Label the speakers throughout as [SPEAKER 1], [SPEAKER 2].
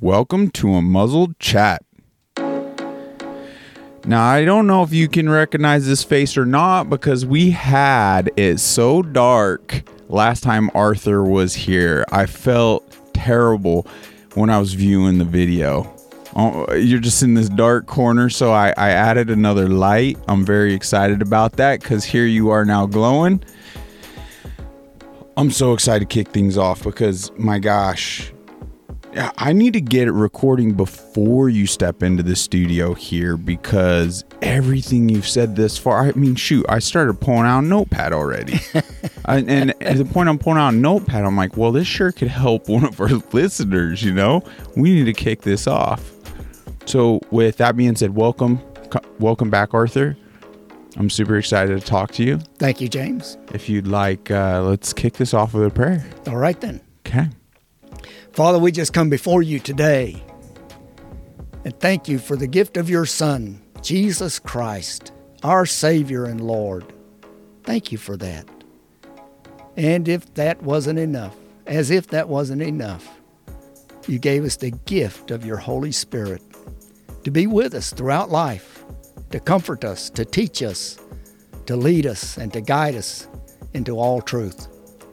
[SPEAKER 1] Welcome to Unmuzzled chat. Now, I don't know if you can recognize this face or not because we had it so dark last time Arthur was here. I felt terrible when I was viewing the video. Oh, you're just in this dark corner, so I, I added another light. I'm very excited about that because here you are now glowing. I'm so excited to kick things off because my gosh, I need to get it recording before you step into the studio here because everything you've said this far. I mean, shoot, I started pulling out a notepad already. I, and at the point I'm pulling out a notepad, I'm like, well, this sure could help one of our listeners, you know? We need to kick this off. So, with that being said, welcome, welcome back, Arthur. I'm super excited to talk to you.
[SPEAKER 2] Thank you, James.
[SPEAKER 1] If you'd like, uh, let's kick this off with a prayer.
[SPEAKER 2] All right, then.
[SPEAKER 1] Okay.
[SPEAKER 2] Father, we just come before you today and thank you for the gift of your Son, Jesus Christ, our Savior and Lord. Thank you for that. And if that wasn't enough, as if that wasn't enough, you gave us the gift of your Holy Spirit to be with us throughout life, to comfort us, to teach us, to lead us, and to guide us into all truth.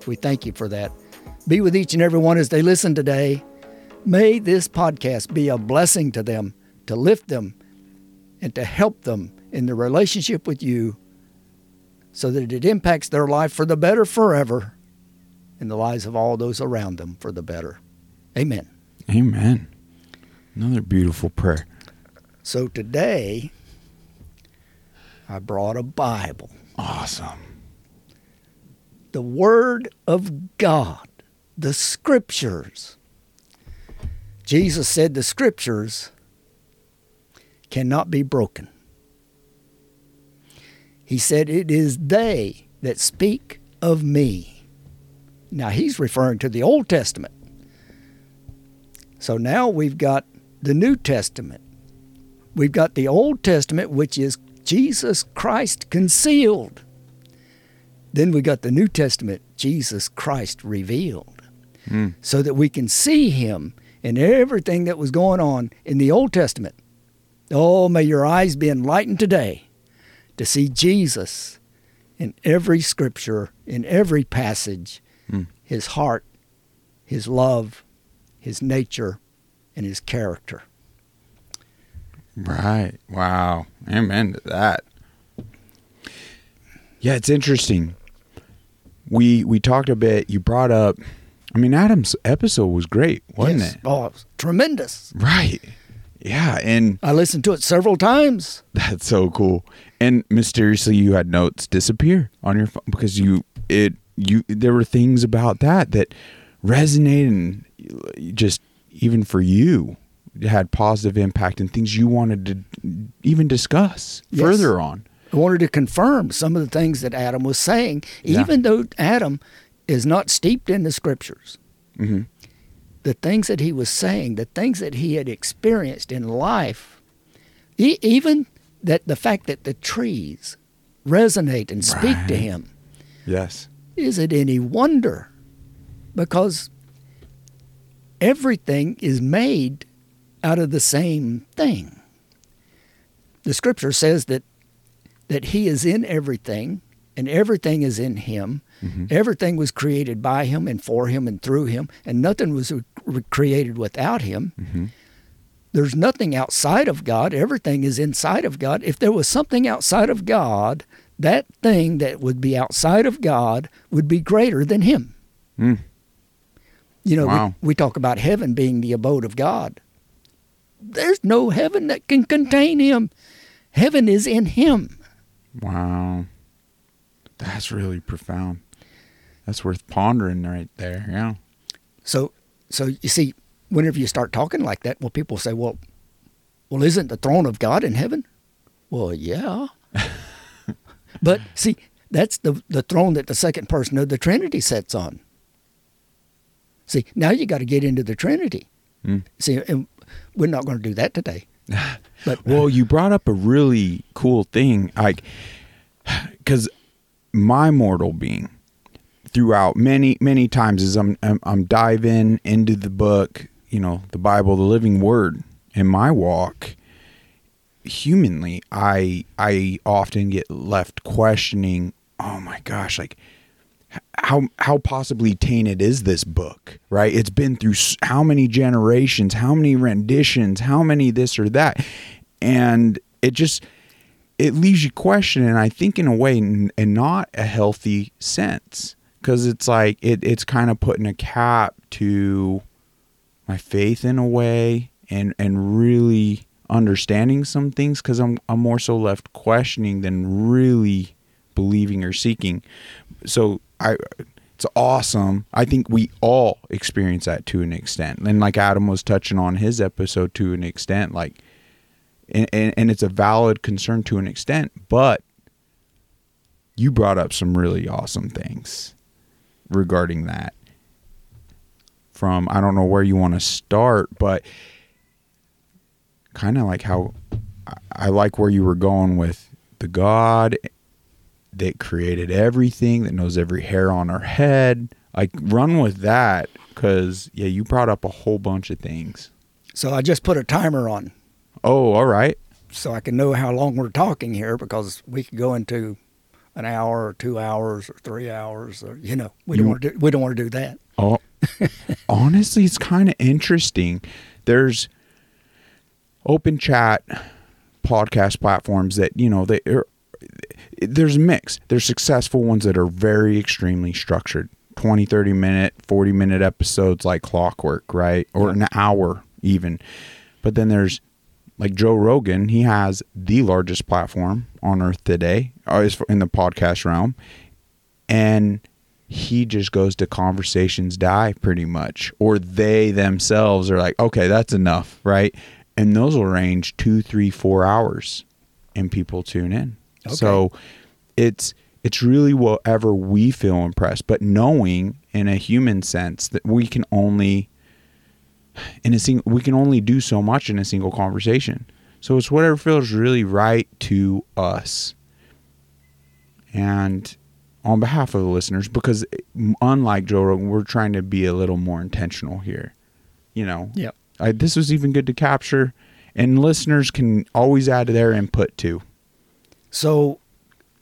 [SPEAKER 2] We thank you for that. Be with each and every one as they listen today. May this podcast be a blessing to them, to lift them, and to help them in their relationship with you so that it impacts their life for the better forever and the lives of all those around them for the better. Amen.
[SPEAKER 1] Amen. Another beautiful prayer.
[SPEAKER 2] So today, I brought a Bible,
[SPEAKER 1] Awesome.
[SPEAKER 2] the Word of God, the Scriptures. Jesus said the Scriptures cannot be broken. He said, It is they that speak of me. Now, he's referring to the Old Testament. So now we've got the New Testament. We've got the Old Testament, which is Jesus Christ concealed. Then we got the New Testament, Jesus Christ revealed, Mm. so that we can see him in everything that was going on in the Old Testament. Oh, may your eyes be enlightened today to see Jesus in every scripture, in every passage, mm. his heart, his love, his nature, and his character.
[SPEAKER 1] Right. Wow. Amen to that. Yeah, it's interesting. We we talked a bit. You brought up. I mean, Adam's episode was great, wasn't
[SPEAKER 2] Yes.
[SPEAKER 1] it?
[SPEAKER 2] Oh, it was tremendous.
[SPEAKER 1] Right. Yeah, and
[SPEAKER 2] I listened to it several times.
[SPEAKER 1] that's so cool. And mysteriously, you had notes disappear on your phone because you it you there were things about that that resonated and uh, just even for you had positive impact and things you wanted to even discuss
[SPEAKER 2] Yes.
[SPEAKER 1] further on.
[SPEAKER 2] I wanted to confirm some of the things that Adam was saying,
[SPEAKER 1] Yeah.
[SPEAKER 2] even though Adam is not steeped in the scriptures.
[SPEAKER 1] hmm
[SPEAKER 2] The things that he was saying, the things that he had experienced in life, even that the fact that the trees resonate and speak to him,
[SPEAKER 1] Yes.
[SPEAKER 2] is it any wonder? Because everything is made out of the same thing. The scripture says that that he is in everything and everything is in him. Everything was created by him and for him and through him and nothing was re- created without him. There's nothing outside of God. Everything is inside of God. If there was something outside of God, that thing that would be outside of God would be greater than him.
[SPEAKER 1] Mm.
[SPEAKER 2] You know,
[SPEAKER 1] Wow.
[SPEAKER 2] we, we talk about heaven being the abode of God. There's no heaven that can contain him. Heaven is in him.
[SPEAKER 1] Wow. That's really profound. That's worth pondering right there. Yeah.
[SPEAKER 2] So, so you see, whenever you start talking like that, well, people say, "Well, well, isn't the throne of God in heaven?" Well, yeah. but see, that's the the throne that the second person of the Trinity sits on. See, now you got to get into the Trinity.
[SPEAKER 1] Mm.
[SPEAKER 2] See, and we're not going to do that today. But
[SPEAKER 1] Well, you brought up a really cool thing, like, because my mortal being, throughout many many times as I'm I'm, I'm diving into the book, you know, the Bible, the living word in my walk, humanly, I I often get left questioning, oh my gosh, like how how possibly tainted is this book? Right? It's been through how many generations how many renditions how many this or that. And it just it leaves you questioning i think in a way and not a healthy sense because it's like it, it's kind of putting a cap to my faith in a way and and really understanding some things because I'm, I'm more so left questioning than really believing or seeking so I it's awesome. I think we all experience that to an extent. And like Adam was touching on his episode to an extent, like and, and, and it's a valid concern to an extent, but you brought up some really awesome things regarding that. From I don't know where you want to start, but kind of like how I like where you were going with the God that created everything, that knows every hair on our head. Like, run with that because, yeah, you brought up a whole bunch of things.
[SPEAKER 2] So I just put a timer on.
[SPEAKER 1] Oh, all right.
[SPEAKER 2] So I can know how long we're talking here because we could go into an hour or two hours or three hours or you know we don't want to do, we don't want to do that.
[SPEAKER 1] Oh, honestly, it's kind of interesting. There's open chat podcast platforms that you know they are there's a mix. There's successful ones that are very extremely structured 20, 30 minute, 40 minute episodes like clockwork, right? Or an hour even. But then there's like Joe Rogan, he has the largest platform on earth today uh, in the podcast realm. And he just goes to conversations die pretty much. Or they themselves are like, okay, that's enough, right? And those will range two, three, four hours and people tune in. Okay. So it's it's really whatever we feel impressed, but knowing in a human sense that we can only in a single we can only do so much in a single conversation. So it's whatever feels really right to us. And on behalf of the listeners, because unlike Joe Rogan, we're trying to be a little more intentional here. You know,
[SPEAKER 2] yeah.
[SPEAKER 1] I, This was even good to capture, and listeners can always add their input too.
[SPEAKER 2] So,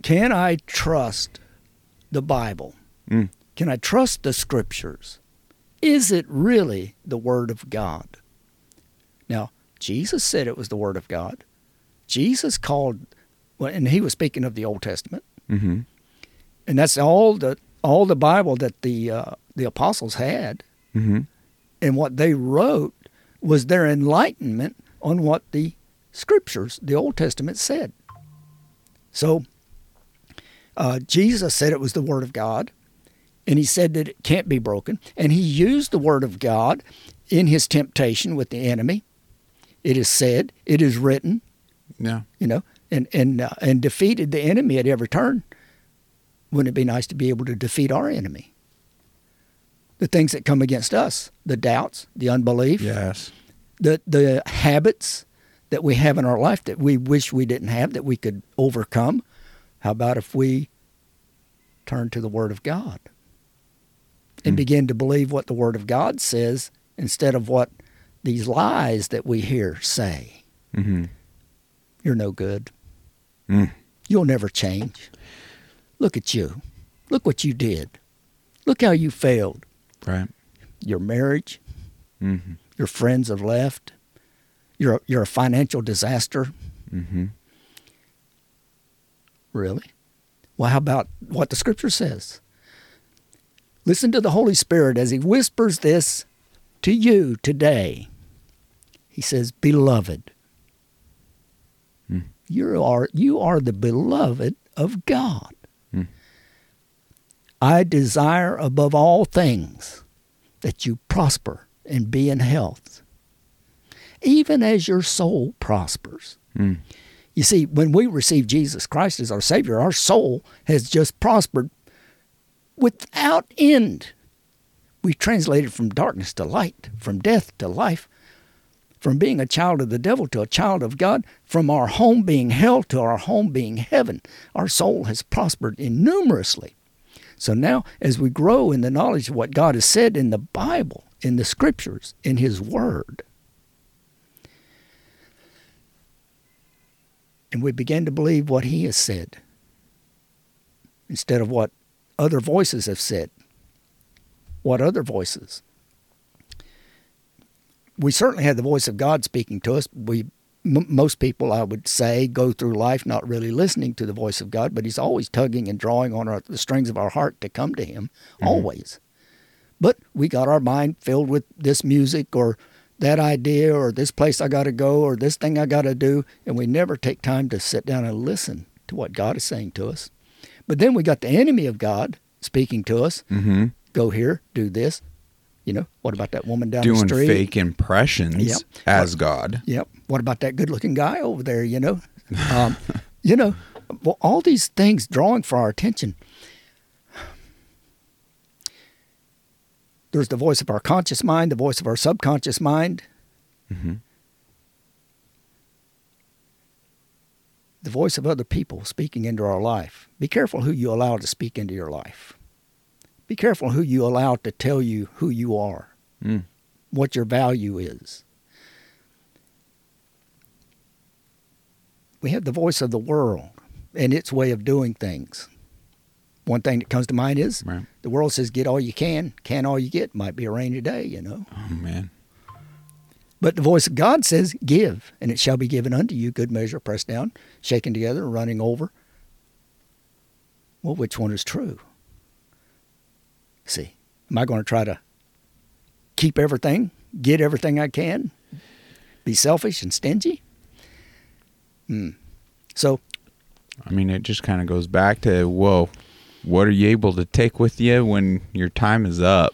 [SPEAKER 2] can I trust the Bible? Mm. Can I trust the scriptures? Is it really the Word of God? Now, Jesus said it was the Word of God. Jesus called, well, and he was speaking of the Old Testament, mm-hmm. and that's all the all the Bible that the uh, the apostles had, mm-hmm. and what they wrote was their enlightenment on what the Scriptures, the Old Testament, said. So uh, Jesus said it was the Word of God, and he said that it can't be broken. And he used the Word of God in his temptation with the enemy. It is said, it is written.
[SPEAKER 1] Yeah.
[SPEAKER 2] You know, and and uh, and defeated the enemy at every turn. Wouldn't it be nice to be able to defeat our enemy? The things that come against us, the doubts, the unbelief,
[SPEAKER 1] yes,
[SPEAKER 2] the the habits, that we have in our life that we wish we didn't have that we could overcome. How about if we turn to the Word of God and mm. begin to believe what the Word of God says instead of what these lies that we hear say? Mm-hmm. You're no good. Mm. You'll never change. Look at you. Look what you did. Look how you failed.
[SPEAKER 1] Right.
[SPEAKER 2] Your marriage. Mm-hmm. Your friends have left you're a, you're a financial disaster. Mm-hmm. Really? Well, how about what the Scripture says? Listen to the Holy Spirit as He whispers this to you today. He says, "Beloved, mm. you are you are the beloved of God. Mm. I desire above all things that you prosper and be in health." even as your soul prospers. Mm. You see, when we receive Jesus Christ as our Savior, our soul has just prospered without end. We translated from darkness to light, from death to life, from being a child of the devil to a child of God, from our home being hell to our home being heaven. Our soul has prospered innumerously. So now, as we grow in the knowledge of what God has said in the Bible, in the scriptures, in His Word. And we begin to believe what He has said instead of what other voices have said. What other voices? We certainly had the voice of God speaking to us. We, m- most people, I would say, go through life not really listening to the voice of God, but He's always tugging and drawing on our, the strings of our heart to come to Him, mm-hmm. always. But we got our mind filled with this music or that idea or this place I got to go or this thing I got to do, and we never take time to sit down and listen to what God is saying to us. But then we got the enemy of God speaking to us.
[SPEAKER 1] Mm-hmm.
[SPEAKER 2] Go here, do this. You know, what about that woman down
[SPEAKER 1] Doing
[SPEAKER 2] the street?
[SPEAKER 1] Doing fake impressions
[SPEAKER 2] Yep.
[SPEAKER 1] as God.
[SPEAKER 2] Yep. What about that good-looking guy over there? You know, um, you know, well, all these things drawing for our attention. There's the voice of our conscious mind, the voice of our subconscious mind,
[SPEAKER 1] Mm-hmm.
[SPEAKER 2] The voice of other people speaking into our life. Be careful who you allow to speak into your life. Be careful who you allow to tell you who you are,
[SPEAKER 1] Mm.
[SPEAKER 2] what your value is. We have the voice of the world and its way of doing things. One thing that comes to mind is
[SPEAKER 1] Right.
[SPEAKER 2] the world says, get all you can, can all you get. Might be a rainy day, you know.
[SPEAKER 1] Oh man.
[SPEAKER 2] But the voice of God says, Give, and it shall be given unto you, good measure, pressed down, shaken together, running over. Well, which one is true? See, am I going to try to keep everything, get everything I can, be selfish and stingy? Hmm. So,
[SPEAKER 1] I mean, it just kind of goes back to, whoa, what are you able to take with you when your time is up,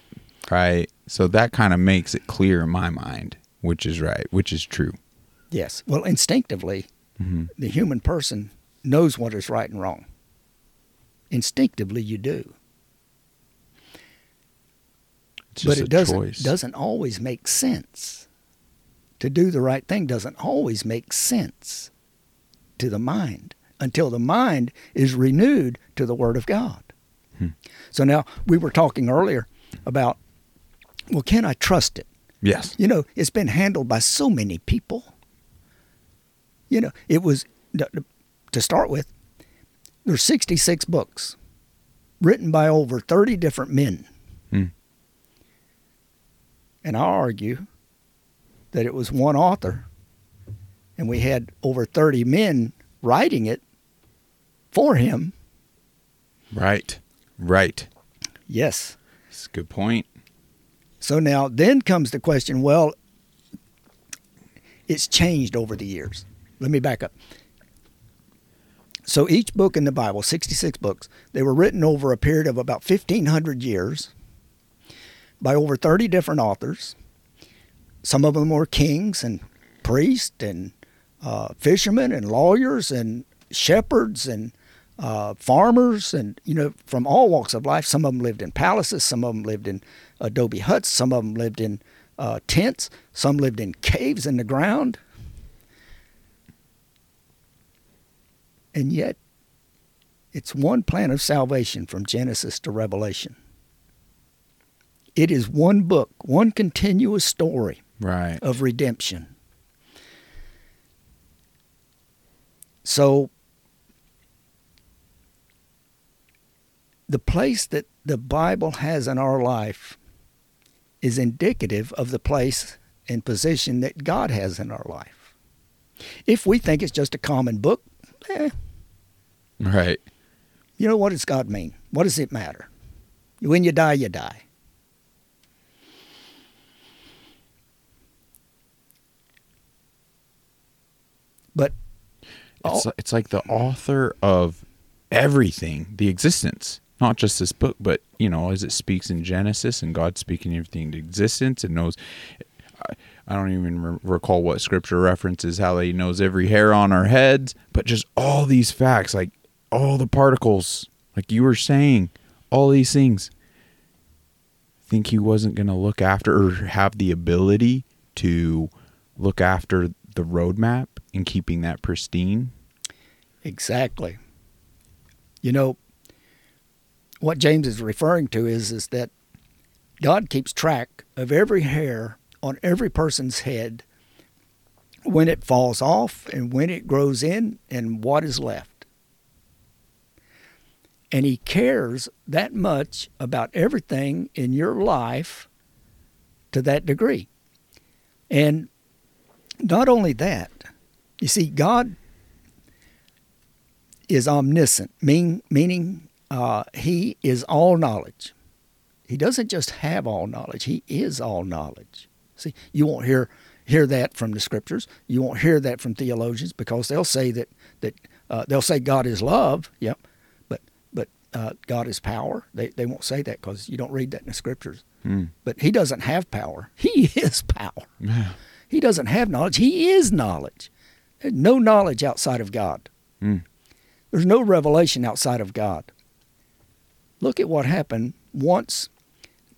[SPEAKER 1] right? So that kind of makes it clear in my mind, which is right, which is true.
[SPEAKER 2] yes, well, instinctively,
[SPEAKER 1] Mm-hmm.
[SPEAKER 2] the human person knows what is right and wrong. Instinctively, you do. But it doesn't
[SPEAKER 1] choice.
[SPEAKER 2] doesn't always make sense. To do the right thing doesn't always make sense to the mind until the mind is renewed to the Word of God.
[SPEAKER 1] Hmm.
[SPEAKER 2] So now we were talking earlier about, well, can I trust it?
[SPEAKER 1] Yes.
[SPEAKER 2] You know, it's been handled by so many people. You know, it was to start with. There's 66 books written by over 30 different men.
[SPEAKER 1] Hmm.
[SPEAKER 2] And I argue that it was one author, and we had over 30 men writing it for him.
[SPEAKER 1] Right. Right.
[SPEAKER 2] Yes.
[SPEAKER 1] That's a good point.
[SPEAKER 2] So now, then comes the question well, it's changed over the years. Let me back up. So each book in the Bible, 66 books, they were written over a period of about 1,500 years by over 30 different authors. Some of them were kings and priests and uh, fishermen and lawyers and shepherds and uh, farmers and you know from all walks of life. Some of them lived in palaces, some of them lived in adobe huts, some of them lived in uh, tents, some lived in caves in the ground. And yet, it's one plan of salvation from Genesis to Revelation. It is one book, one continuous story
[SPEAKER 1] Right.
[SPEAKER 2] of redemption. So, the place that the Bible has in our life is indicative of the place and position that God has in our life. If we think it's just a common book, eh,
[SPEAKER 1] Right.
[SPEAKER 2] you know what does God mean? What does it matter? When you die, you die. But
[SPEAKER 1] It's,
[SPEAKER 2] Oh.
[SPEAKER 1] it's like the author of everything, the existence, not just this book, but you know, as it speaks in Genesis and God speaking everything into existence and knows. I, don't even re- recall what scripture references how he knows every hair on our heads, but just all these facts, like all the particles, like you were saying, all these things. Think he wasn't going to look after or have the ability to look after the roadmap and keeping that pristine?
[SPEAKER 2] Exactly. You know, what James is referring to is is that God keeps track of every hair on every person's head when it falls off and when it grows in and what is left. And He cares that much about everything in your life to that degree. And not only that, you see, God is omniscient, mean, meaning uh, He is all knowledge. He doesn't just have all knowledge, He is all knowledge. See, you won't hear hear that from the scriptures. You won't hear that from theologians because they'll say that that uh, they'll say God is love. Yep, but but uh, God is power. They they won't say that because you don't read that in the scriptures.
[SPEAKER 1] Mm.
[SPEAKER 2] But He doesn't have power. He is power.
[SPEAKER 1] Yeah.
[SPEAKER 2] He doesn't have knowledge. He is knowledge. There's no knowledge outside of God.
[SPEAKER 1] Mm.
[SPEAKER 2] There's no revelation outside of God. Look at what happened once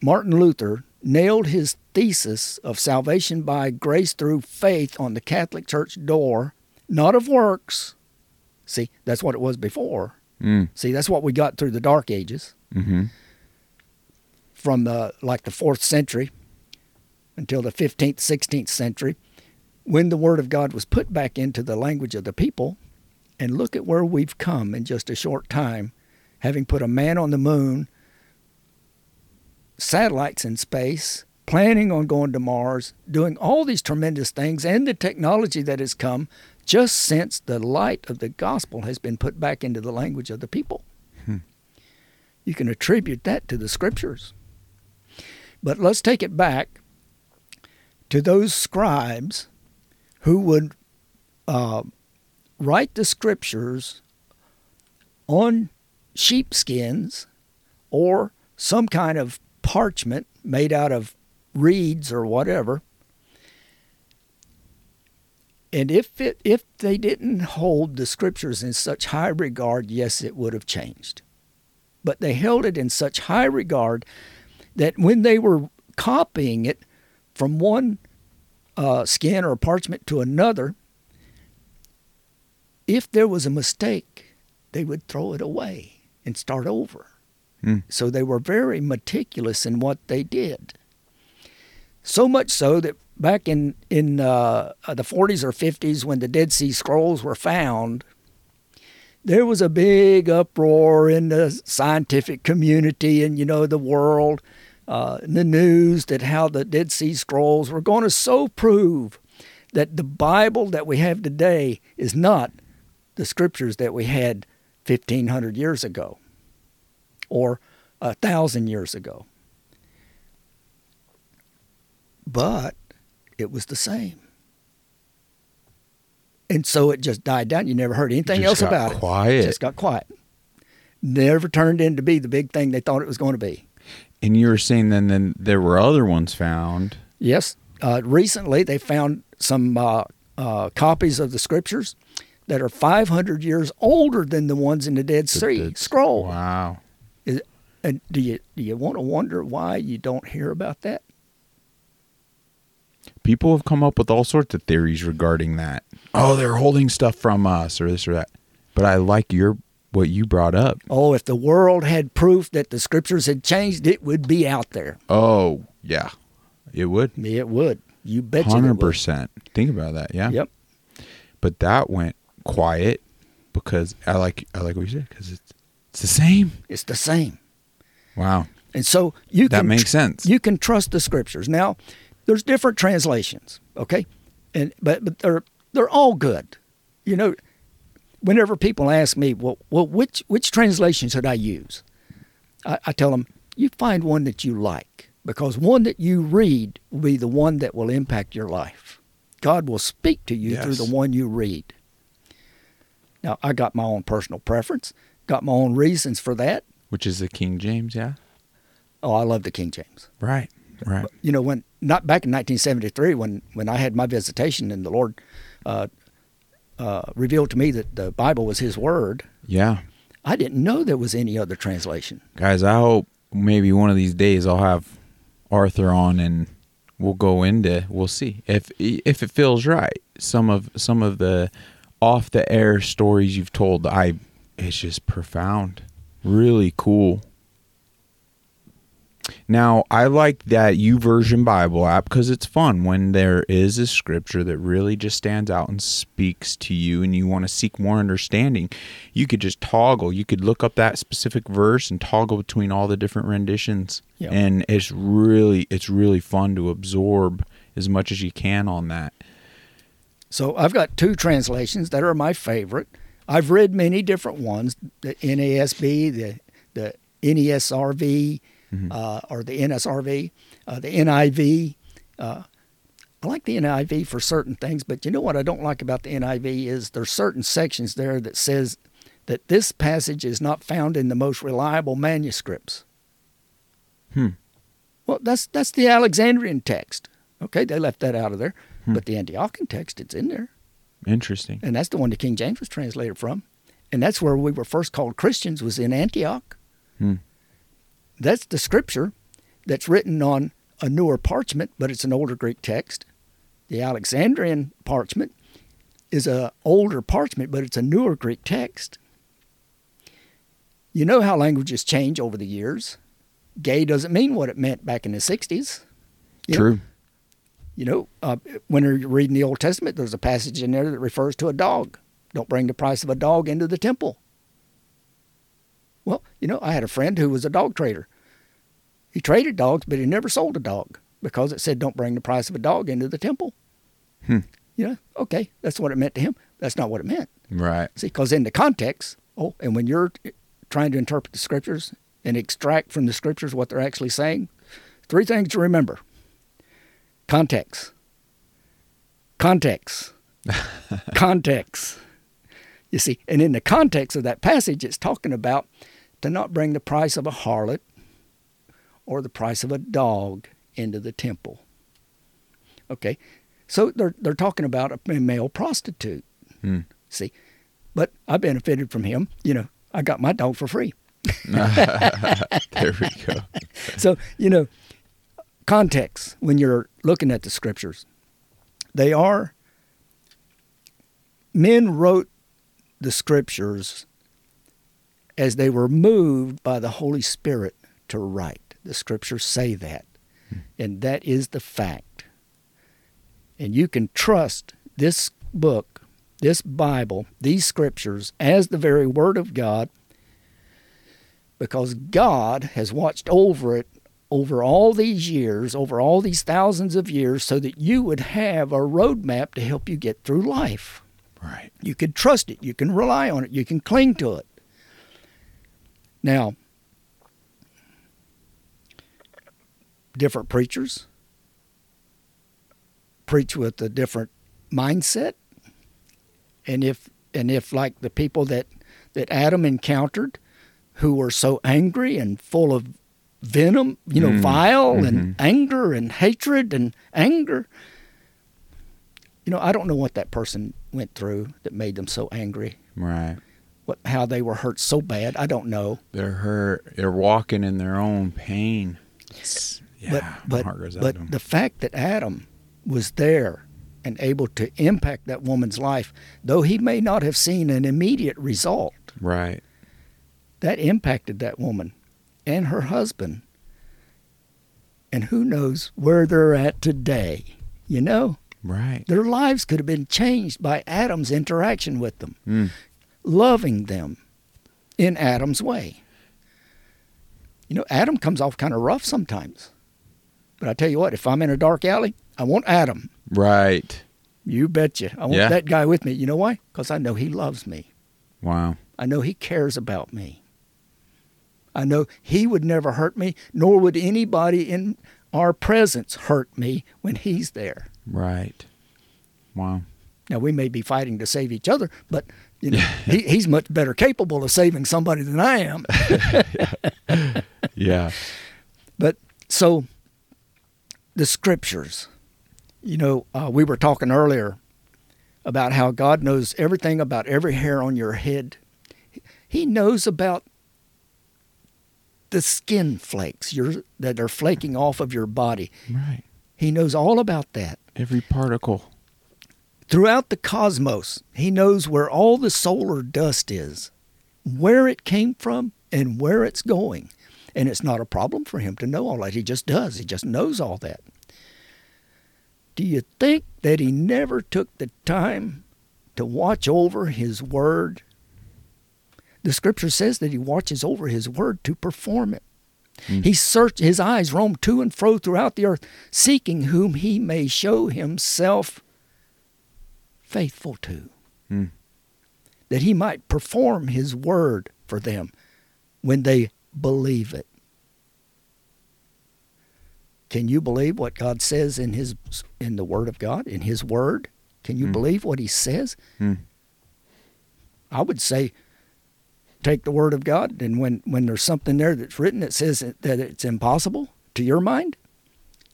[SPEAKER 2] Martin Luther nailed his thesis of salvation by grace through faith on the Catholic Church door, not of works. See, that's what it was before.
[SPEAKER 1] Mm.
[SPEAKER 2] See, that's what we got through the Dark Ages
[SPEAKER 1] Mm-hmm.
[SPEAKER 2] from the like the fourth century until the 15th, 16th century, when the Word of God was put back into the language of the people. And look at where we've come in just a short time, having put a man on the moon, satellites in space, planning on going to Mars, doing all these tremendous things, and the technology that has come just since the light of the gospel has been put back into the language of the people.
[SPEAKER 1] Hmm.
[SPEAKER 2] You can attribute that to the scriptures. But let's take it back to those scribes who would uh, write the scriptures on sheepskins or some kind of parchment made out of reeds or whatever. And if it, if they didn't hold the scriptures in such high regard, yes, it would have changed. But they held it in such high regard that when they were copying it from one uh, skin or parchment to another, if there was a mistake, they would throw it away and start over.
[SPEAKER 1] Hmm.
[SPEAKER 2] So they were very meticulous in what they did. So much so that back in in uh, the 40s or 50s, when the Dead Sea Scrolls were found, there was a big uproar in the scientific community and you know the world, uh, in the news that how the Dead Sea Scrolls were going to so prove that the Bible that we have today is not the scriptures that we had 1500 years ago or a thousand years ago. But it was the same. And so it just died down. You never heard anything else about it.
[SPEAKER 1] quiet.
[SPEAKER 2] Just got quiet. Never turned in to be the big thing they thought it was going to be.
[SPEAKER 1] And you were saying then then there were other ones found.
[SPEAKER 2] Yes. Uh, recently, they found some uh, uh, copies of the scriptures that are 500 years older than the ones in the Dead Sea
[SPEAKER 1] That- that's-
[SPEAKER 2] Scroll.
[SPEAKER 1] Wow.
[SPEAKER 2] Is, and do you do you want to wonder why you don't hear about that?
[SPEAKER 1] People have come up with all sorts of theories regarding that. Oh, they're holding stuff from us or this or that. But I like your what you brought up.
[SPEAKER 2] Oh, if the world had proof that the scriptures had changed, it would be out there.
[SPEAKER 1] Oh, yeah. It would.
[SPEAKER 2] It would. You bet you
[SPEAKER 1] 100%. Think about that. Yeah.
[SPEAKER 2] Yep.
[SPEAKER 1] But that went quiet because I like I like what you said because it's it's the same.
[SPEAKER 2] It's the same.
[SPEAKER 1] Wow.
[SPEAKER 2] And so you
[SPEAKER 1] That
[SPEAKER 2] can
[SPEAKER 1] makes sense.
[SPEAKER 2] You can trust the scriptures. Now, there's different translations, okay? And but but they're they're all good. You know, whenever people ask me, well, well, which which translation should I use? I, I tell them, you find one that you like because one that you read will be the one that will impact your life. God will speak to you through the one you read. Now, I got my own personal preference, got my own reasons for that.
[SPEAKER 1] Which is the King James, yeah?
[SPEAKER 2] Oh, I love the King James.
[SPEAKER 1] Right. Right.
[SPEAKER 2] you know when not back in 1973 when when I had my visitation and the Lord uh, uh, revealed to me that the Bible was His Word.
[SPEAKER 1] Yeah.
[SPEAKER 2] I didn't know there was any other translation.
[SPEAKER 1] Guys, I hope maybe one of these days I'll have Arthur on and we'll go into we'll see if if it feels right. Some of some of the off the air stories you've told, I it's just profound. Really cool. Now, I like that U YouVersion Bible app because it's fun when there is a scripture that really just stands out and speaks to you and you want to seek more understanding. You could just toggle. You could look up that specific verse and toggle between all the different renditions.
[SPEAKER 2] Yeah.
[SPEAKER 1] And it's really it's really fun to absorb as much as you can on that.
[SPEAKER 2] So I've got two translations that are my favorite. I've read many different ones: the NASB, the the NESRV, uh, or the NSRV, uh, the NIV. Uh, I like the NIV for certain things, but you know what I don't like about the NIV is there's certain sections there that says that this passage is not found in the most reliable manuscripts.
[SPEAKER 1] Hmm.
[SPEAKER 2] Well, that's that's the Alexandrian text. Okay, they left that out of there, but the Antiochian text it's in there.
[SPEAKER 1] Interesting.
[SPEAKER 2] and that's the one the King James was translated from, and that's where we were first called Christians was in Antioch.
[SPEAKER 1] Hmm.
[SPEAKER 2] That's the scripture that's written on a newer parchment, but it's an older Greek text. The Alexandrian parchment is a older parchment, but it's a newer Greek text. You know how languages change over the years. Gay doesn't mean what it meant back in the '60s. You know,
[SPEAKER 1] True.
[SPEAKER 2] You know, uh, when you're reading the Old Testament, there's a passage in there that refers to a dog. Don't bring the price of a dog into the temple. Well, you know, I had a friend who was a dog trader. He traded dogs, but he never sold a dog because it said, don't bring the price of a dog into the temple.
[SPEAKER 1] Hmm.
[SPEAKER 2] You know, okay, that's what it meant to him. That's not what it meant.
[SPEAKER 1] Right.
[SPEAKER 2] See, because in the context, oh, and when you're trying to interpret the scriptures and extract from the scriptures what they're actually saying, three things to remember context, context, context. You see, and in the context of that passage, it's talking about to not bring the price of a harlot or the price of a dog into the temple. Okay, so they're they're talking about a male prostitute.
[SPEAKER 1] Hmm.
[SPEAKER 2] See, but I benefited from him. You know, I got my dog for free.
[SPEAKER 1] there we go.
[SPEAKER 2] So, you know, context when you're looking at the scriptures, they are, men wrote the scriptures as they were moved by the Holy Spirit to write. The scriptures say that. Hmm. And that is the fact. And you can trust this book, this Bible, these scriptures as the very Word of God because God has watched over it over all these years, over all these thousands of years, so that you would have a roadmap to help you get through life.
[SPEAKER 1] Right.
[SPEAKER 2] You can trust it, you can rely on it, you can cling to it. Now, different preachers preach with a different mindset. And if and if like the people that, that Adam encountered who were so angry and full of venom, you know,
[SPEAKER 1] Mm,
[SPEAKER 2] vile and
[SPEAKER 1] mhm.
[SPEAKER 2] anger and hatred and anger. You know, I don't know what that person went through that made them so angry.
[SPEAKER 1] Right.
[SPEAKER 2] What how they were hurt so bad, I don't know.
[SPEAKER 1] They're hurt. They're walking in their own pain. It's- yeah,
[SPEAKER 2] but
[SPEAKER 1] out
[SPEAKER 2] but the fact that Adam was there and able to impact that woman's life, though he may not have seen an immediate result,
[SPEAKER 1] right.
[SPEAKER 2] that impacted that woman and her husband. And who knows where they're at today? You know,
[SPEAKER 1] Right.
[SPEAKER 2] their lives could have been changed by Adam's interaction with them,
[SPEAKER 1] Mm.
[SPEAKER 2] loving them in Adam's way. You know, Adam comes off kind of rough sometimes. But I tell you what, if I'm in a dark alley, I want Adam.
[SPEAKER 1] Right.
[SPEAKER 2] You betcha. I want
[SPEAKER 1] Yeah.
[SPEAKER 2] that guy with me. You know why? Because I know he loves me.
[SPEAKER 1] Wow.
[SPEAKER 2] I know he cares about me. I know he would never hurt me, nor would anybody in our presence hurt me when he's there.
[SPEAKER 1] Right. Wow.
[SPEAKER 2] Now we may be fighting to save each other, but you know he, he's much better capable of saving somebody than I am.
[SPEAKER 1] Yeah.
[SPEAKER 2] But so the scriptures, you know, uh, we were talking earlier about how God knows everything about every hair on your head. He knows about the skin flakes your, that are flaking off of your body.
[SPEAKER 1] Right.
[SPEAKER 2] He knows all about that.
[SPEAKER 1] Every particle.
[SPEAKER 2] Throughout the cosmos, he knows where all the solar dust is, where it came from, and where it's going. And it's not a problem for him to know all that. He just does. He just knows all that. Do you think that he never took the time to watch over his word? The scripture says that he watches over his word to perform it. Mm. He searched his eyes roam to and fro throughout the earth, seeking whom he may show himself faithful to. Mm. That he might perform his word for them when they believe it. Can you believe what God says in his in the word of God, in his word? Can you mm. believe what he says? Mm. I would say take the word of God and when when there's something there that's written that says that it's impossible to your mind,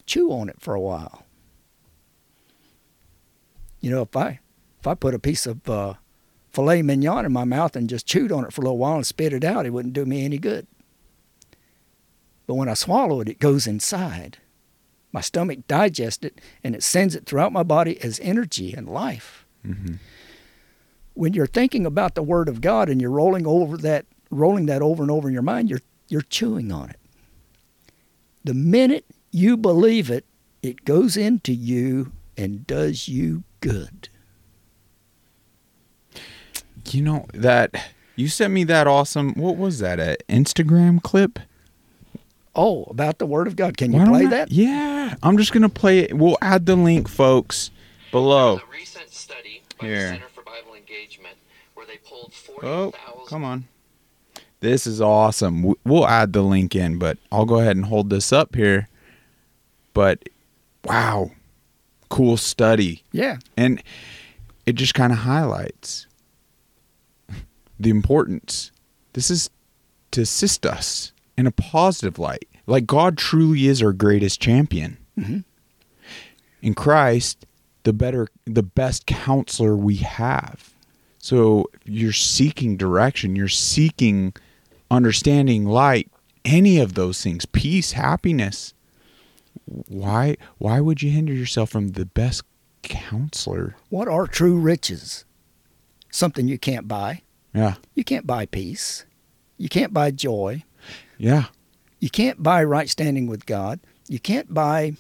[SPEAKER 2] chew on it for a while. You know, if I if I put a piece of uh, filet mignon in my mouth and just chewed on it for a little while and spit it out, it wouldn't do me any good. But when I swallow it, it goes inside. My stomach digests it and it sends it throughout my body as energy and life. Mm-hmm. When you're thinking about the Word of God and you're rolling over that, rolling that over and over in your mind, you're you're chewing on it. The minute you believe it, it goes into you and does you good.
[SPEAKER 1] You know that you sent me that awesome. What was that? An Instagram clip?
[SPEAKER 2] Oh, about the Word of God. Can you play I, that?
[SPEAKER 1] Yeah, I'm just gonna play it. We'll add the link, folks, below.
[SPEAKER 3] a recent study by
[SPEAKER 1] Here.
[SPEAKER 3] the Center for Bible Engagement where they pulled 40,000.
[SPEAKER 1] Oh, come on. This is awesome. We'll add the link in, but I'll go ahead and hold this up here. But wow, cool study.
[SPEAKER 2] Yeah.
[SPEAKER 1] And it just kind of highlights the importance. This is to assist us in a positive light. Like God truly is our greatest champion. Mm-hmm. In Christ, the better, the best counselor we have. So you're seeking direction, you're seeking understanding, light, any of those things, peace, happiness. Why why would you hinder yourself from the best counselor?
[SPEAKER 2] What are true riches? Something you can't buy.
[SPEAKER 1] Yeah.
[SPEAKER 2] You can't buy peace. You can't buy joy.
[SPEAKER 1] Yeah.
[SPEAKER 2] You can't buy right standing with God. You can't buy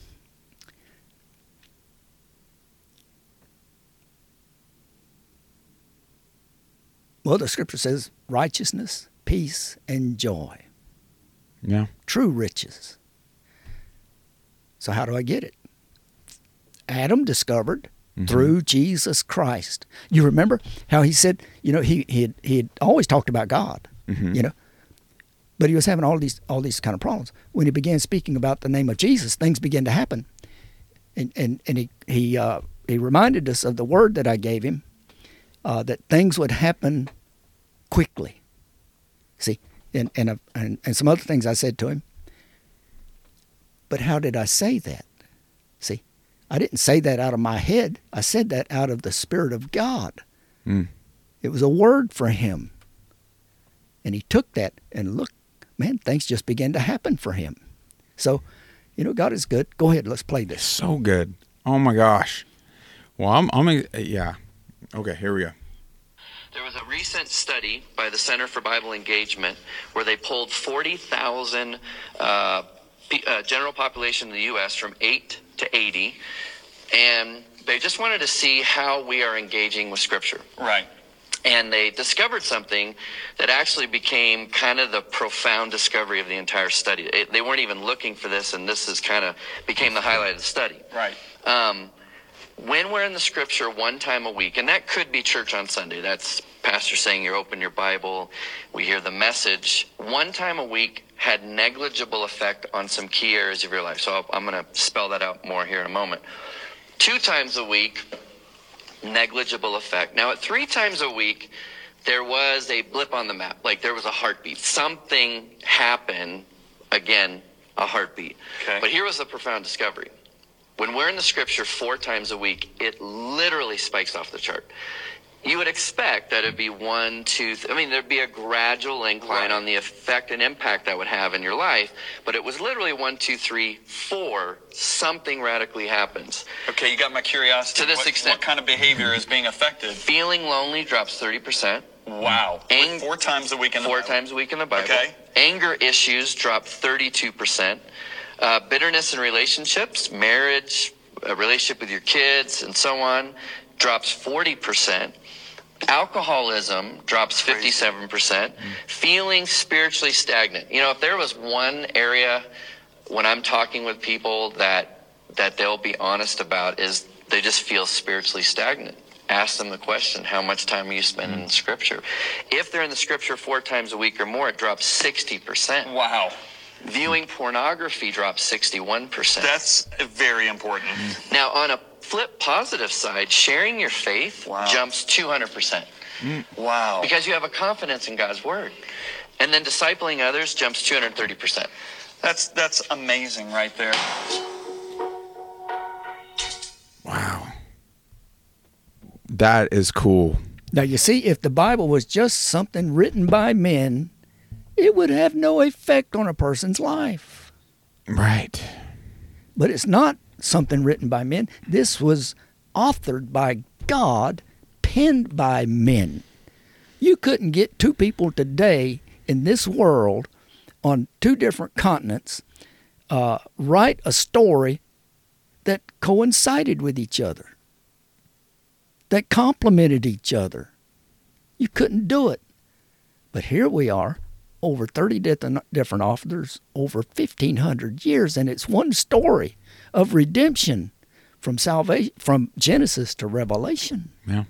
[SPEAKER 2] Well, the scripture says righteousness, peace, and joy.
[SPEAKER 1] Yeah.
[SPEAKER 2] True riches. So, how do I get it? Adam discovered mm-hmm. through Jesus Christ. You remember how he said, you know, he he had, he had always talked about God, mm-hmm. you know, but he was having all these all these kind of problems. When he began speaking about the name of Jesus, things began to happen, and and and he he uh, he reminded us of the word that I gave him, uh, that things would happen quickly. See, and and, and and some other things I said to him. But how did I say that? See, I didn't say that out of my head. I said that out of the Spirit of God. Mm. It was a word for him. And he took that and look, man, things just began to happen for him. So, you know, God is good. Go ahead, let's play this.
[SPEAKER 1] So good. Oh my gosh. Well, I'm, I'm, yeah. Okay, here we go.
[SPEAKER 3] There was a recent study by the Center for Bible Engagement where they pulled 40,000 uh, uh, general population in the U.S. from 8 to 80, and they just wanted to see how we are engaging with Scripture.
[SPEAKER 4] Right
[SPEAKER 3] and they discovered something that actually became kind of the profound discovery of the entire study. It, they weren't even looking for this, and this is kind of became the highlight of the study.
[SPEAKER 4] Right.
[SPEAKER 3] Um, when we're in the scripture one time a week, and that could be church on Sunday, that's pastor saying you open your Bible, we hear the message, one time a week had negligible effect on some key areas of your life. So I'm going to spell that out more here in a moment. Two times a week, negligible effect. Now, at three times a week, there was a blip on the map, like there was a heartbeat. Something happened, again, a heartbeat.
[SPEAKER 4] Okay.
[SPEAKER 3] But here was the profound discovery. When we're in the scripture four times a week, it literally spikes off the chart you would expect that it'd be one, two, th- I mean, there'd be a gradual incline right. on the effect and impact that would have in your life, but it was literally one, two, three, four, something radically happens.
[SPEAKER 4] Okay, you got my curiosity.
[SPEAKER 3] To this
[SPEAKER 4] what,
[SPEAKER 3] extent.
[SPEAKER 4] What kind of behavior is being affected?
[SPEAKER 3] Feeling lonely drops 30%.
[SPEAKER 4] Wow.
[SPEAKER 3] Ang-
[SPEAKER 4] four times a week in the
[SPEAKER 3] Four
[SPEAKER 4] Bible.
[SPEAKER 3] times a week in the Bible.
[SPEAKER 4] Okay.
[SPEAKER 3] Anger issues drop 32%. Uh, bitterness in relationships, marriage, a relationship with your kids, and so on, drops 40%. Alcoholism drops 57%. Feeling spiritually stagnant. You know, if there was one area when I'm talking with people that that they'll be honest about is they just feel spiritually stagnant. Ask them the question, how much time are you spending in scripture? If they're in the scripture four times a week or more, it drops 60%.
[SPEAKER 4] Wow.
[SPEAKER 3] Viewing pornography drops 61%.
[SPEAKER 4] That's very important.
[SPEAKER 3] now, on a flip positive side, sharing your faith
[SPEAKER 4] Wow.
[SPEAKER 3] jumps 200% mm.
[SPEAKER 4] Wow.
[SPEAKER 3] because you have a confidence in God's word. And then discipling others jumps 230%.
[SPEAKER 4] That's that's amazing right there.
[SPEAKER 1] Wow. That is cool.
[SPEAKER 2] Now, you see, if the Bible was just something written by men, it would have no effect on a person's life.
[SPEAKER 1] Right.
[SPEAKER 2] But it's not something written by men. This was authored by God, penned by men. You couldn't get two people today in this world on two different continents uh, write a story that coincided with each other, that complemented each other. You couldn't do it. But here we are, over 30 different authors, over 1,500 years, and it's one story of redemption from salvation, from Genesis to Revelation.
[SPEAKER 1] Yeah.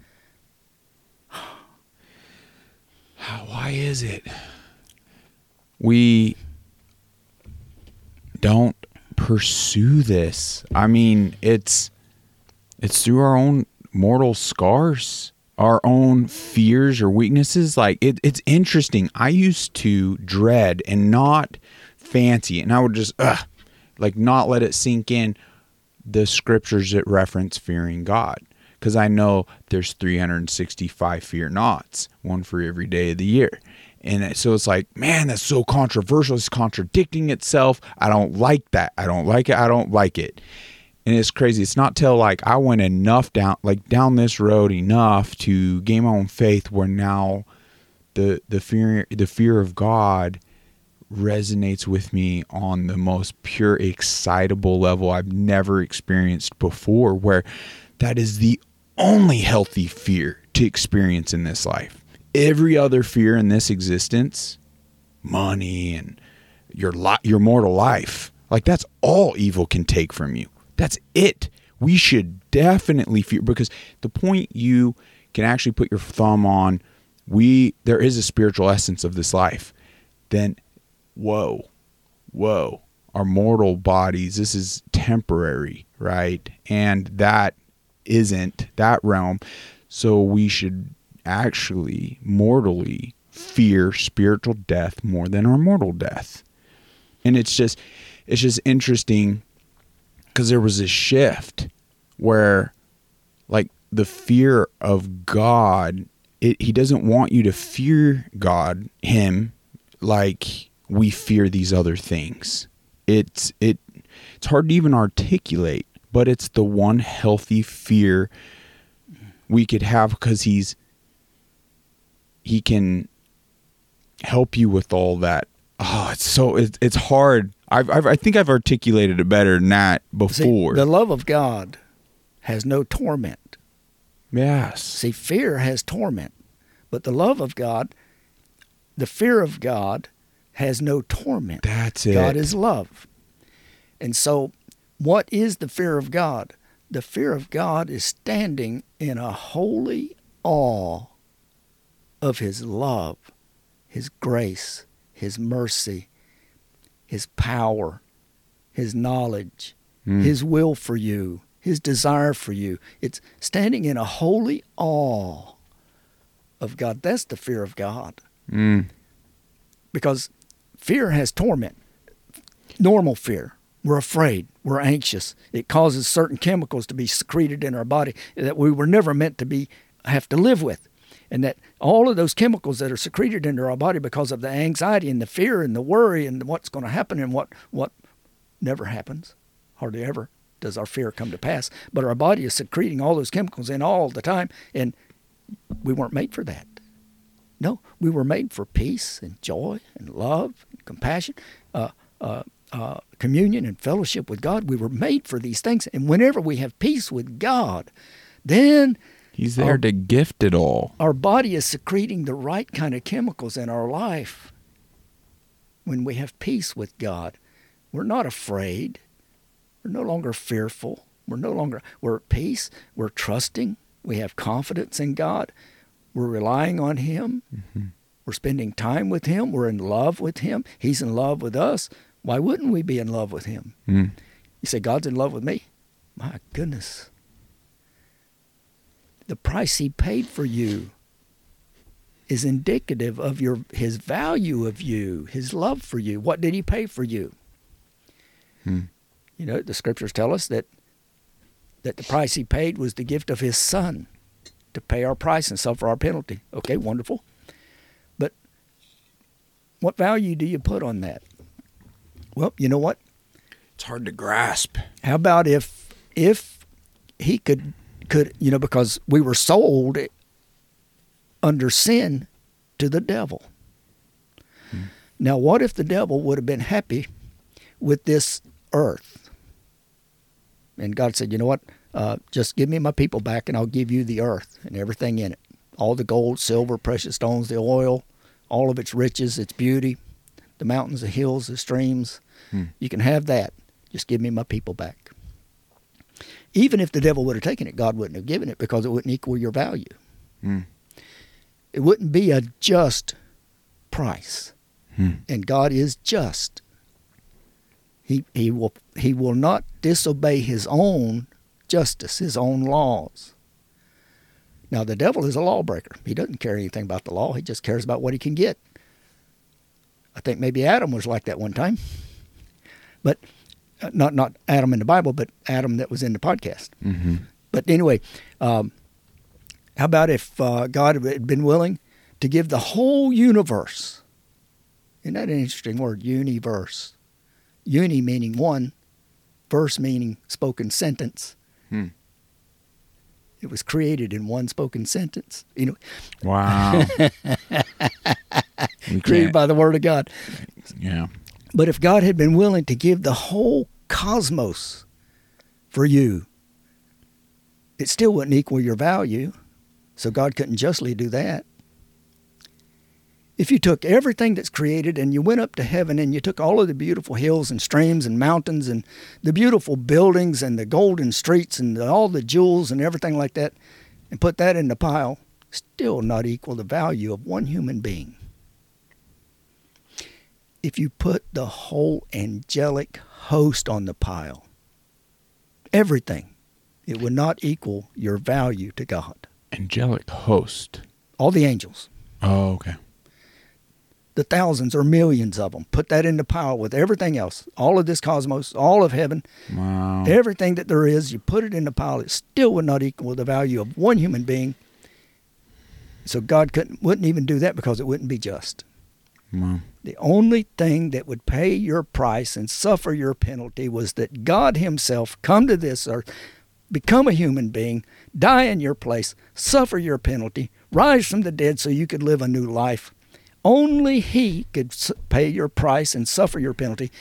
[SPEAKER 1] Why is it we don't pursue this? I mean, it's it's through our own mortal scars, our own fears or weaknesses. Like it, it's interesting. I used to dread and not fancy, and I would just ugh, like not let it sink in the scriptures that reference fearing God because I know there's 365 fear nots, one for every day of the year. And so it's like, man, that's so controversial. It's contradicting itself. I don't like that. I don't like it. I don't like it. And it's crazy. It's not till like I went enough down, like down this road enough to gain my own faith, where now the the fear the fear of God resonates with me on the most pure excitable level I've never experienced before where that is the only healthy fear to experience in this life. Every other fear in this existence, money and your li- your mortal life, like that's all evil can take from you. That's it. We should definitely fear because the point you can actually put your thumb on, we there is a spiritual essence of this life. Then whoa, whoa, our mortal bodies, this is temporary, right? And that isn't that realm. So we should actually mortally fear spiritual death more than our mortal death. And it's just it's just interesting because there was a shift where like the fear of God, it, he doesn't want you to fear God, him, like we fear these other things. It's it it's hard to even articulate, but it's the one healthy fear we could have because he's he can help you with all that. Oh, it's so it's it's hard. I've, I've I think I've articulated it better than that
[SPEAKER 2] See,
[SPEAKER 1] before.
[SPEAKER 2] the love of God has no torment.
[SPEAKER 1] yes.
[SPEAKER 2] See, fear has torment, but the love of God, the fear of God, has no torment.
[SPEAKER 1] That's it.
[SPEAKER 2] God is love. And so, what is the fear of God? The fear of God is standing in a holy awe of His love, His grace, His mercy, His power, His knowledge,
[SPEAKER 1] Mm.
[SPEAKER 2] His will for you, His desire for you. It's standing in a holy awe of God. That's the fear of God
[SPEAKER 1] Mm.
[SPEAKER 2] because fear has torment. Normal fear. We're afraid. We're anxious. It causes certain chemicals to be secreted in our body that we were never meant to be have to live with. And that all of those chemicals that are secreted into our body because of the anxiety and the fear and the worry and what's going to happen and what what never happens, hardly ever does our fear come to pass. But our body is secreting all those chemicals in all the time, and we weren't made for that. No, we were made for peace and joy and love compassion, uh, uh, uh, communion and fellowship with God. We were made for these things. And whenever we have peace with God, then
[SPEAKER 1] He's there
[SPEAKER 2] Our-
[SPEAKER 1] to gift it all.
[SPEAKER 2] our body is secreting the right kind of chemicals in our life. When we have peace with God, we're not afraid. We're no longer fearful. We're no longer, we're at peace. We're trusting. We have confidence in God. We're relying on Him. We're spending time with Him. We're in love with Him. He's in love with us. Why wouldn't we be in love with Him?
[SPEAKER 1] Mm.
[SPEAKER 2] You say, God's in love with me? My goodness. The price He paid for you is indicative of your His value of you, His love for you. What did He pay for you?
[SPEAKER 1] Hmm.
[SPEAKER 2] You know, the scriptures tell us that that the price He paid was the gift of His Son to pay our price and suffer our penalty. Okay, wonderful. What value do you put on that? Well, you know what?
[SPEAKER 1] It's hard to grasp.
[SPEAKER 2] How about if if he could could you know because we were sold under sin to the devil. Now what if the devil would have been happy with this earth? And God said, "You know what? Uh, just give me my people back, and I'll give you the earth and everything in it, all the gold, silver, precious stones, the oil, all of its riches, its beauty, the mountains, the hills, the streams. You can have that. Just give me my people back." Even if the devil would have taken it, God wouldn't have given it because it wouldn't equal your value.
[SPEAKER 1] Hmm.
[SPEAKER 2] It wouldn't be a just price.
[SPEAKER 1] Hmm.
[SPEAKER 2] And God is just. He, he will he will not disobey his own justice, his own laws. Now the devil is a lawbreaker. He doesn't care anything about the law. He just cares about what he can get. I think maybe Adam was like that one time. But uh, not not Adam in the Bible, but Adam that was in the podcast.
[SPEAKER 1] Mm-hmm.
[SPEAKER 2] But anyway, um, how about if uh, God had been willing to give the whole universe? Isn't that an interesting word? Universe. Uni meaning one, verse meaning spoken sentence.
[SPEAKER 1] Hmm.
[SPEAKER 2] It was created in one spoken sentence. You know,
[SPEAKER 1] Wow.
[SPEAKER 2] created by the word of God.
[SPEAKER 1] yeah.
[SPEAKER 2] But if God had been willing to give the whole cosmos for you, it still wouldn't equal your value. So God couldn't justly do that. If you took everything that's created and you went up to heaven and you took all of the beautiful hills and streams and mountains and the beautiful buildings and the golden streets and the, all the jewels and everything like that and put that in the pile, still not equal the value of one human being if you put the whole angelic host on the pile, everything, it would not equal your value to God.
[SPEAKER 1] Angelic host.
[SPEAKER 2] All the angels,
[SPEAKER 1] Oh, okay.
[SPEAKER 2] The thousands or millions of them, put that in the pile with everything else, all of this cosmos, all of heaven,
[SPEAKER 1] Wow.
[SPEAKER 2] everything that there is, you put it in the pile, it still would not equal the value of one human being. So God couldn't wouldn't even do that because it wouldn't be just.
[SPEAKER 1] Wow.
[SPEAKER 2] The only thing that would pay your price and suffer your penalty was that God Himself come to this earth, become a human being, die in your place, suffer your penalty, rise from the dead so you could live a new life. Only He could pay your price and suffer your penalty.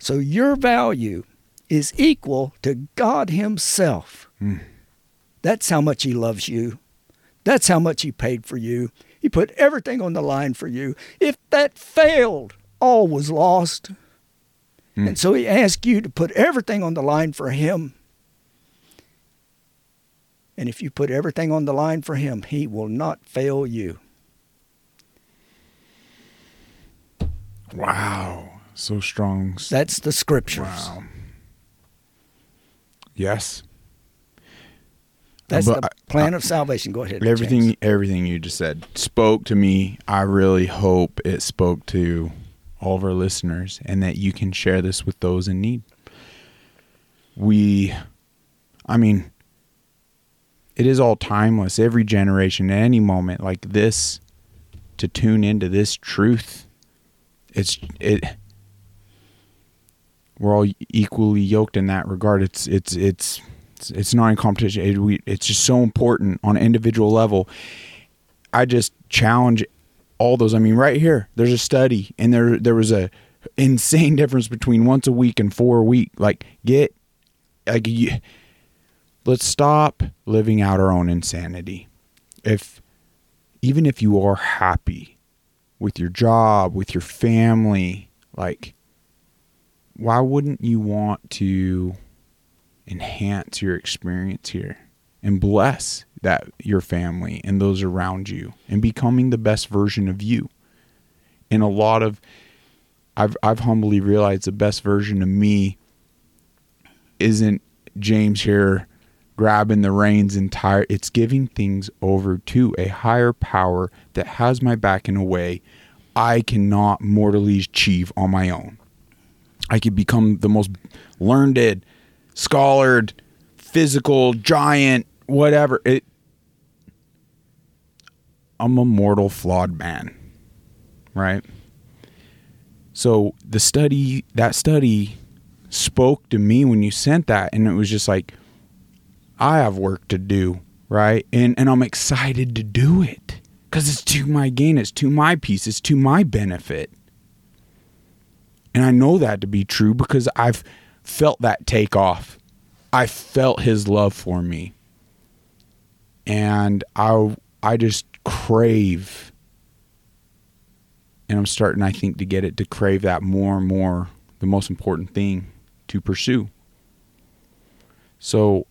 [SPEAKER 2] So your value is equal to God Himself. That's how much He loves you. That's how much He paid for you. He put everything on the line for you. If that failed, all was lost.
[SPEAKER 1] Mm.
[SPEAKER 2] And so He asked you to put everything on the line for Him. And if you put everything on the line for Him, He will not fail you.
[SPEAKER 1] Wow. So strong.
[SPEAKER 2] That's the scriptures.
[SPEAKER 1] Wow. Yes.
[SPEAKER 2] That's
[SPEAKER 1] But
[SPEAKER 2] the
[SPEAKER 1] I-
[SPEAKER 2] plan of salvation. Go ahead.
[SPEAKER 1] Everything
[SPEAKER 2] James.
[SPEAKER 1] everything you just said spoke to me. I really hope it spoke to all of our listeners and that you can share this with those in need. We I mean it is all timeless. Every generation at any moment like this to tune into this truth it's it we're all equally yoked in that regard. It's it's it's it's, not in competition. It, we, it's just so important on an individual level. I just challenge all those. I mean, right here, there's a study, and there there was a insane difference between once a week and four a week. Like, get like you, let's stop living out our own insanity. If even if you are happy with your job, with your family, like, why wouldn't you want to enhance your experience here and bless that your family and those around you and becoming the best version of you? And a lot of I've I've humbly realized the best version of me isn't James here grabbing the reins entire it's giving things over to a higher power that has my back in a way I cannot mortally achieve on my own. I could become the most learned, scholared, physical giant, whatever. It I'm a mortal flawed man. Right? So the study that study spoke to me when you sent that and it was just like I have work to do, right? And and I'm excited to do it cuz it's to my gain, it's to my peace, it's to my benefit. And I know that to be true because I've felt that take off. I felt his love for me. And I I just crave and I'm starting I think to get it to crave that more and more the most important thing to pursue. So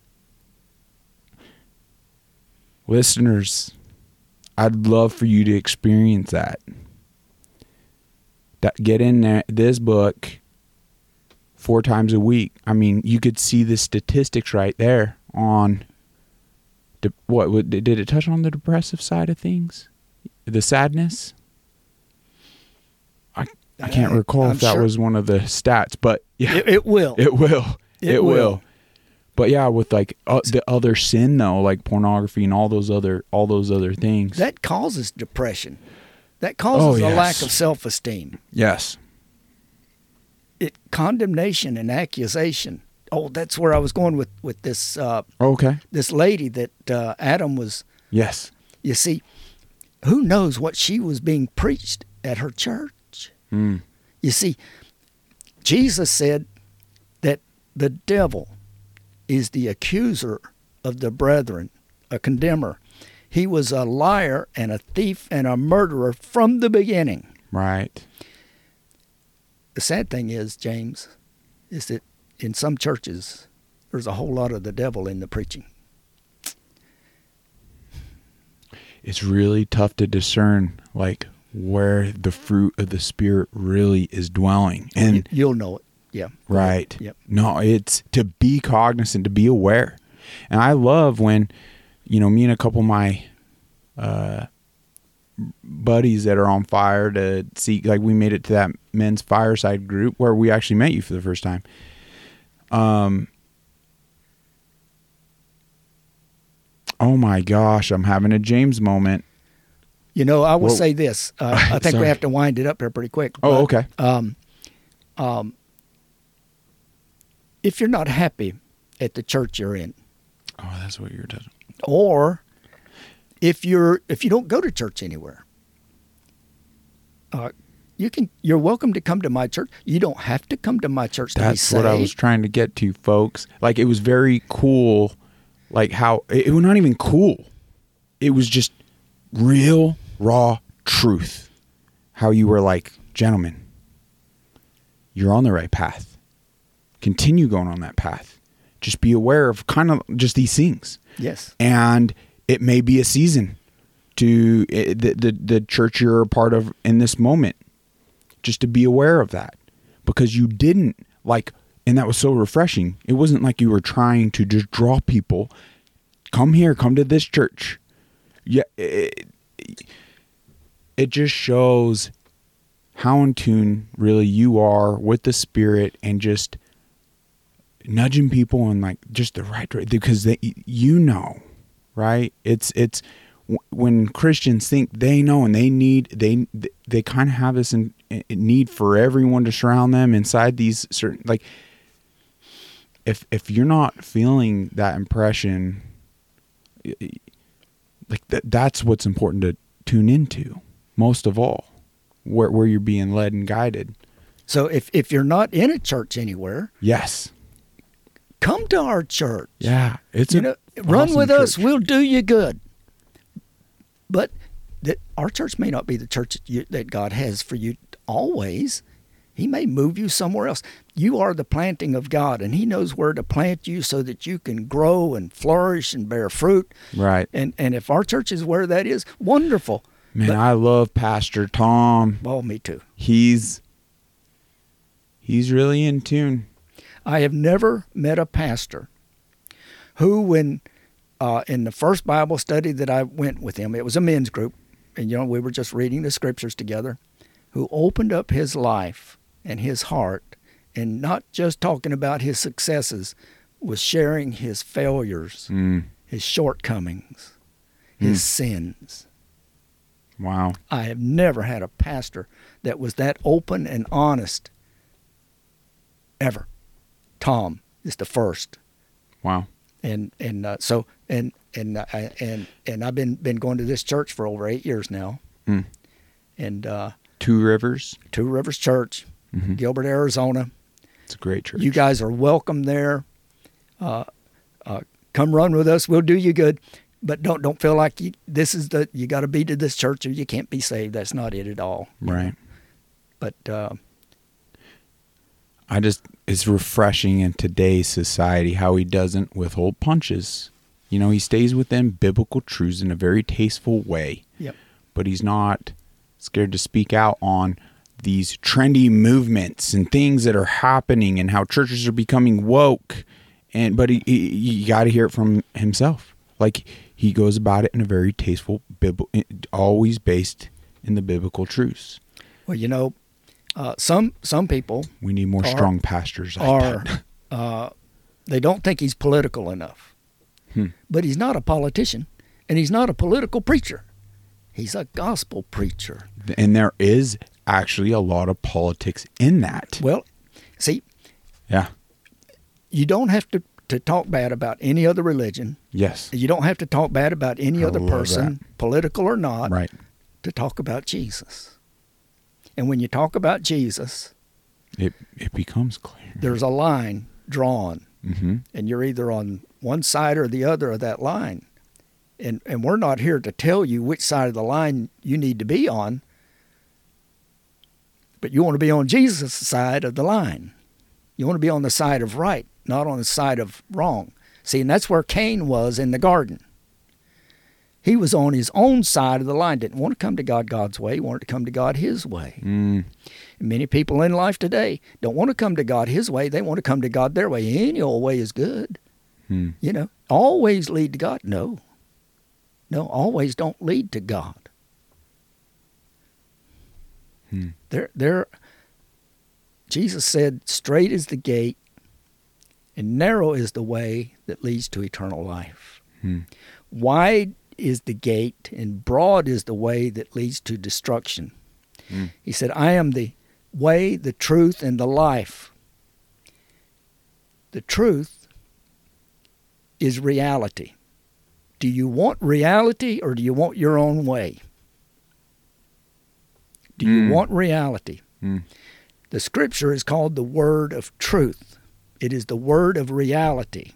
[SPEAKER 1] listeners, I'd love for you to experience that. That get in there, this book four times a week. I mean, you could see the statistics right there on de- what did it touch on the depressive side of things? The sadness? I I can't recall
[SPEAKER 2] I'm
[SPEAKER 1] if that
[SPEAKER 2] sure-
[SPEAKER 1] was one of the stats, but yeah,
[SPEAKER 2] It, it will.
[SPEAKER 1] it will. It,
[SPEAKER 2] It
[SPEAKER 1] will.
[SPEAKER 2] will.
[SPEAKER 1] But yeah, with like uh, the other sin though, like pornography and all those other all those other things.
[SPEAKER 2] that causes depression. That causes
[SPEAKER 1] Oh,
[SPEAKER 2] a lack of self-esteem.
[SPEAKER 1] yes.
[SPEAKER 2] It condemnation and accusation. Oh, that's where I was going with with this uh,
[SPEAKER 1] Okay.
[SPEAKER 2] this lady that uh, Adam was.
[SPEAKER 1] Yes.
[SPEAKER 2] You see, who knows what she was being preached at her church?
[SPEAKER 1] Mm.
[SPEAKER 2] You see, Jesus said that the devil is the accuser of the brethren, a condemner. He was a liar and a thief and a murderer from the beginning.
[SPEAKER 1] Right.
[SPEAKER 2] The sad thing is, James, is that in some churches, there's a whole lot of the devil in the preaching.
[SPEAKER 1] It's really tough to discern like where the fruit of the spirit really is dwelling. And
[SPEAKER 2] You'll know it. Yeah.
[SPEAKER 1] Right.
[SPEAKER 2] Yep.
[SPEAKER 1] No, it's to be cognizant, to be aware. And I love when, you know, me and a couple of my uh, buddies that are on fire to see, like, we made it to that men's fireside group where we actually met you for the first time. Um, oh my gosh, I'm having a James moment.
[SPEAKER 2] You know, I will
[SPEAKER 1] Whoa.
[SPEAKER 2] say this. Uh, I think we have to wind it up here pretty quick.
[SPEAKER 1] Oh,
[SPEAKER 2] but,
[SPEAKER 1] okay.
[SPEAKER 2] Um, um, if you're not happy at the church you're in,
[SPEAKER 1] Oh, that's what you're touching.
[SPEAKER 2] or if you're if you don't go to church anywhere, uh, you can you're welcome to come to my church. You don't have to come to my church to be
[SPEAKER 1] That's what I was trying to get to, folks. Like it was very cool, like how it, it was not even cool. It was just real, raw truth. How you were like, gentlemen, you're on the right path. Continue going on that path. Just be aware of kind of just these things
[SPEAKER 2] yes.
[SPEAKER 1] and it may be a season to eh, the, the the church you're a part of in this moment just to be aware of that because you didn't like and that was so refreshing it wasn't like you were trying to just draw people come here come to this church yeah it, it just shows how in tune really you are with the spirit and just nudging people in like just the right direction because they you know right it's it's when christians think they know and they need they they kind of have this in, in need for everyone to surround them inside these certain like if if you're not feeling that impression like that that's what's important to tune into most of all, where where you're being led and guided.
[SPEAKER 2] So if if you're not in a church anywhere,
[SPEAKER 1] Yes.
[SPEAKER 2] Come to our church.
[SPEAKER 1] Yeah. It's
[SPEAKER 2] you
[SPEAKER 1] a
[SPEAKER 2] know, run
[SPEAKER 1] awesome
[SPEAKER 2] with us. We'll do you good. But that our church may not be the church that, you, that God has for you always. He may move you somewhere else. You are the planting of God, and He knows where to plant you so that you can grow and flourish and bear fruit.
[SPEAKER 1] Right.
[SPEAKER 2] And and if our church is where that is, wonderful.
[SPEAKER 1] Man,
[SPEAKER 2] But-
[SPEAKER 1] I love Pastor Tom.
[SPEAKER 2] Well, me too.
[SPEAKER 1] He's he's really in tune.
[SPEAKER 2] I have never met a pastor who, when uh, in the first Bible study that I went with him, it was a men's group, and you know we were just reading the scriptures together, who opened up his life and his heart, and not just talking about his successes, was sharing his failures,
[SPEAKER 1] Mm.
[SPEAKER 2] his shortcomings, his sins.
[SPEAKER 1] Wow.
[SPEAKER 2] I have never had a pastor that was that open and honest ever. Tom is the first,
[SPEAKER 1] Wow.
[SPEAKER 2] and and uh, so and and uh, and and I've been been going to this church for over eight years now,
[SPEAKER 1] Hmm.
[SPEAKER 2] and uh,
[SPEAKER 1] Two Rivers.
[SPEAKER 2] Two Rivers Church,
[SPEAKER 1] Mhm.
[SPEAKER 2] Gilbert, Arizona.
[SPEAKER 1] It's a great church.
[SPEAKER 2] You guys are welcome there. Uh, uh, come run with us. We'll do you good. But don't don't feel like you, this is the you got to be to this church or you can't be saved. That's not it at all.
[SPEAKER 1] right.
[SPEAKER 2] But uh,
[SPEAKER 1] I just it's refreshing in today's society how he doesn't withhold punches. You know, he stays within biblical truths in a very tasteful way,
[SPEAKER 2] yep.
[SPEAKER 1] but he's not scared to speak out on these trendy movements and things that are happening and how churches are becoming woke. And but he, he you got to hear it from himself. Like he goes about it in a very tasteful, always based in the biblical truths.
[SPEAKER 2] Well, you know, uh, some some people
[SPEAKER 1] We need more
[SPEAKER 2] Are-
[SPEAKER 1] strong pastors like
[SPEAKER 2] are uh, they don't think he's political enough,
[SPEAKER 1] Hmm.
[SPEAKER 2] but he's not a politician, and he's not a political preacher. He's a gospel preacher.
[SPEAKER 1] and there is actually a lot of politics in that.
[SPEAKER 2] Well, see,
[SPEAKER 1] Yeah.
[SPEAKER 2] you don't have to to talk bad about any other religion.
[SPEAKER 1] Yes.
[SPEAKER 2] You don't have to talk bad about any
[SPEAKER 1] I
[SPEAKER 2] other person, political or not,
[SPEAKER 1] Right.
[SPEAKER 2] to talk about Jesus. And when you talk about Jesus,
[SPEAKER 1] It it becomes clear.
[SPEAKER 2] there's a line drawn,
[SPEAKER 1] Mm-hmm.
[SPEAKER 2] and you're either on one side or the other of that line. And and we're not here to tell you which side of the line you need to be on. But you want to be on Jesus' side of the line. You want to be on the side of right, not on the side of wrong. See, and that's where Cain was in the garden. He was on his own side of the line, didn't want to come to God God's way, he wanted to come to God his way.
[SPEAKER 1] Mm.
[SPEAKER 2] Many people in life today don't want to come to God his way, they want to come to God their way. Any old way is good.
[SPEAKER 1] Hmm.
[SPEAKER 2] You know, always lead to God. No. No, always don't lead to God.
[SPEAKER 1] Hmm.
[SPEAKER 2] There there Jesus said, straight is the gate and narrow is the way that leads to eternal life.
[SPEAKER 1] Hmm.
[SPEAKER 2] Wide is the gate and broad is the way that leads to destruction.
[SPEAKER 1] Hmm.
[SPEAKER 2] He said, I am the way, the truth, and the life. The truth is reality. Do you want reality or do you want your own way? Do you
[SPEAKER 1] Mm.
[SPEAKER 2] want reality?
[SPEAKER 1] Mm.
[SPEAKER 2] The scripture is called the word of truth. It is the word of reality.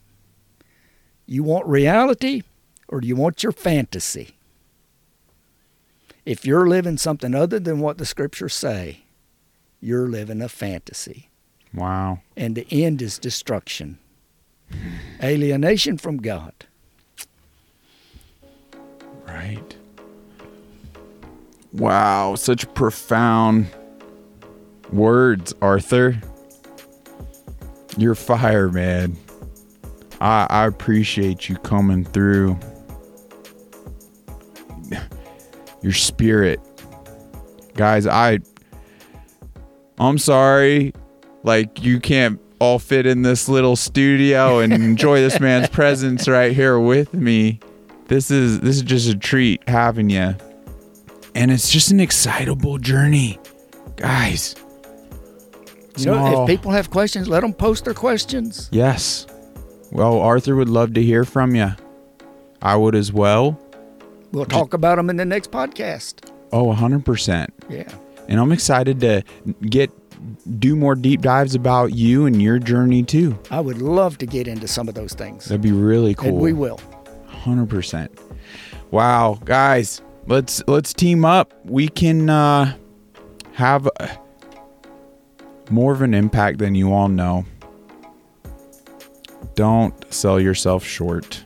[SPEAKER 2] You want reality or do you want your fantasy? If you're living something other than what the scriptures say, you're living a fantasy.
[SPEAKER 1] Wow.
[SPEAKER 2] And the end is destruction, alienation from God.
[SPEAKER 1] Right. Wow, such profound words, Arthur. You're fire, man. I I appreciate you coming through. Your spirit. Guys, I I'm sorry like you can't all fit in this little studio and enjoy this man's presence right here with me. This is this is just a treat having you. And it's just an excitable journey. Guys.
[SPEAKER 2] You know, if people have questions, let them post their questions.
[SPEAKER 1] Yes. Well, Arthur would love to hear from you. I would as well.
[SPEAKER 2] We'll talk about them in the next podcast.
[SPEAKER 1] Oh, 100%.
[SPEAKER 2] Yeah.
[SPEAKER 1] And I'm excited to get do more deep dives about you and your journey too.
[SPEAKER 2] I would love to get into some of those things.
[SPEAKER 1] That'd be really cool.
[SPEAKER 2] And we will.
[SPEAKER 1] 100%. Wow, guys, let's let's team up. We can uh have uh, more of an impact than you all know. Don't sell yourself short.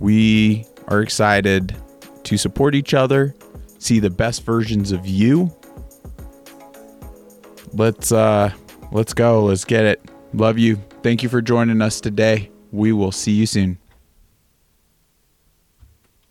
[SPEAKER 1] We are excited to support each other, see the best versions of you. Let's uh let's go. Let's get it. Love you. Thank you for joining us today. We will see you soon.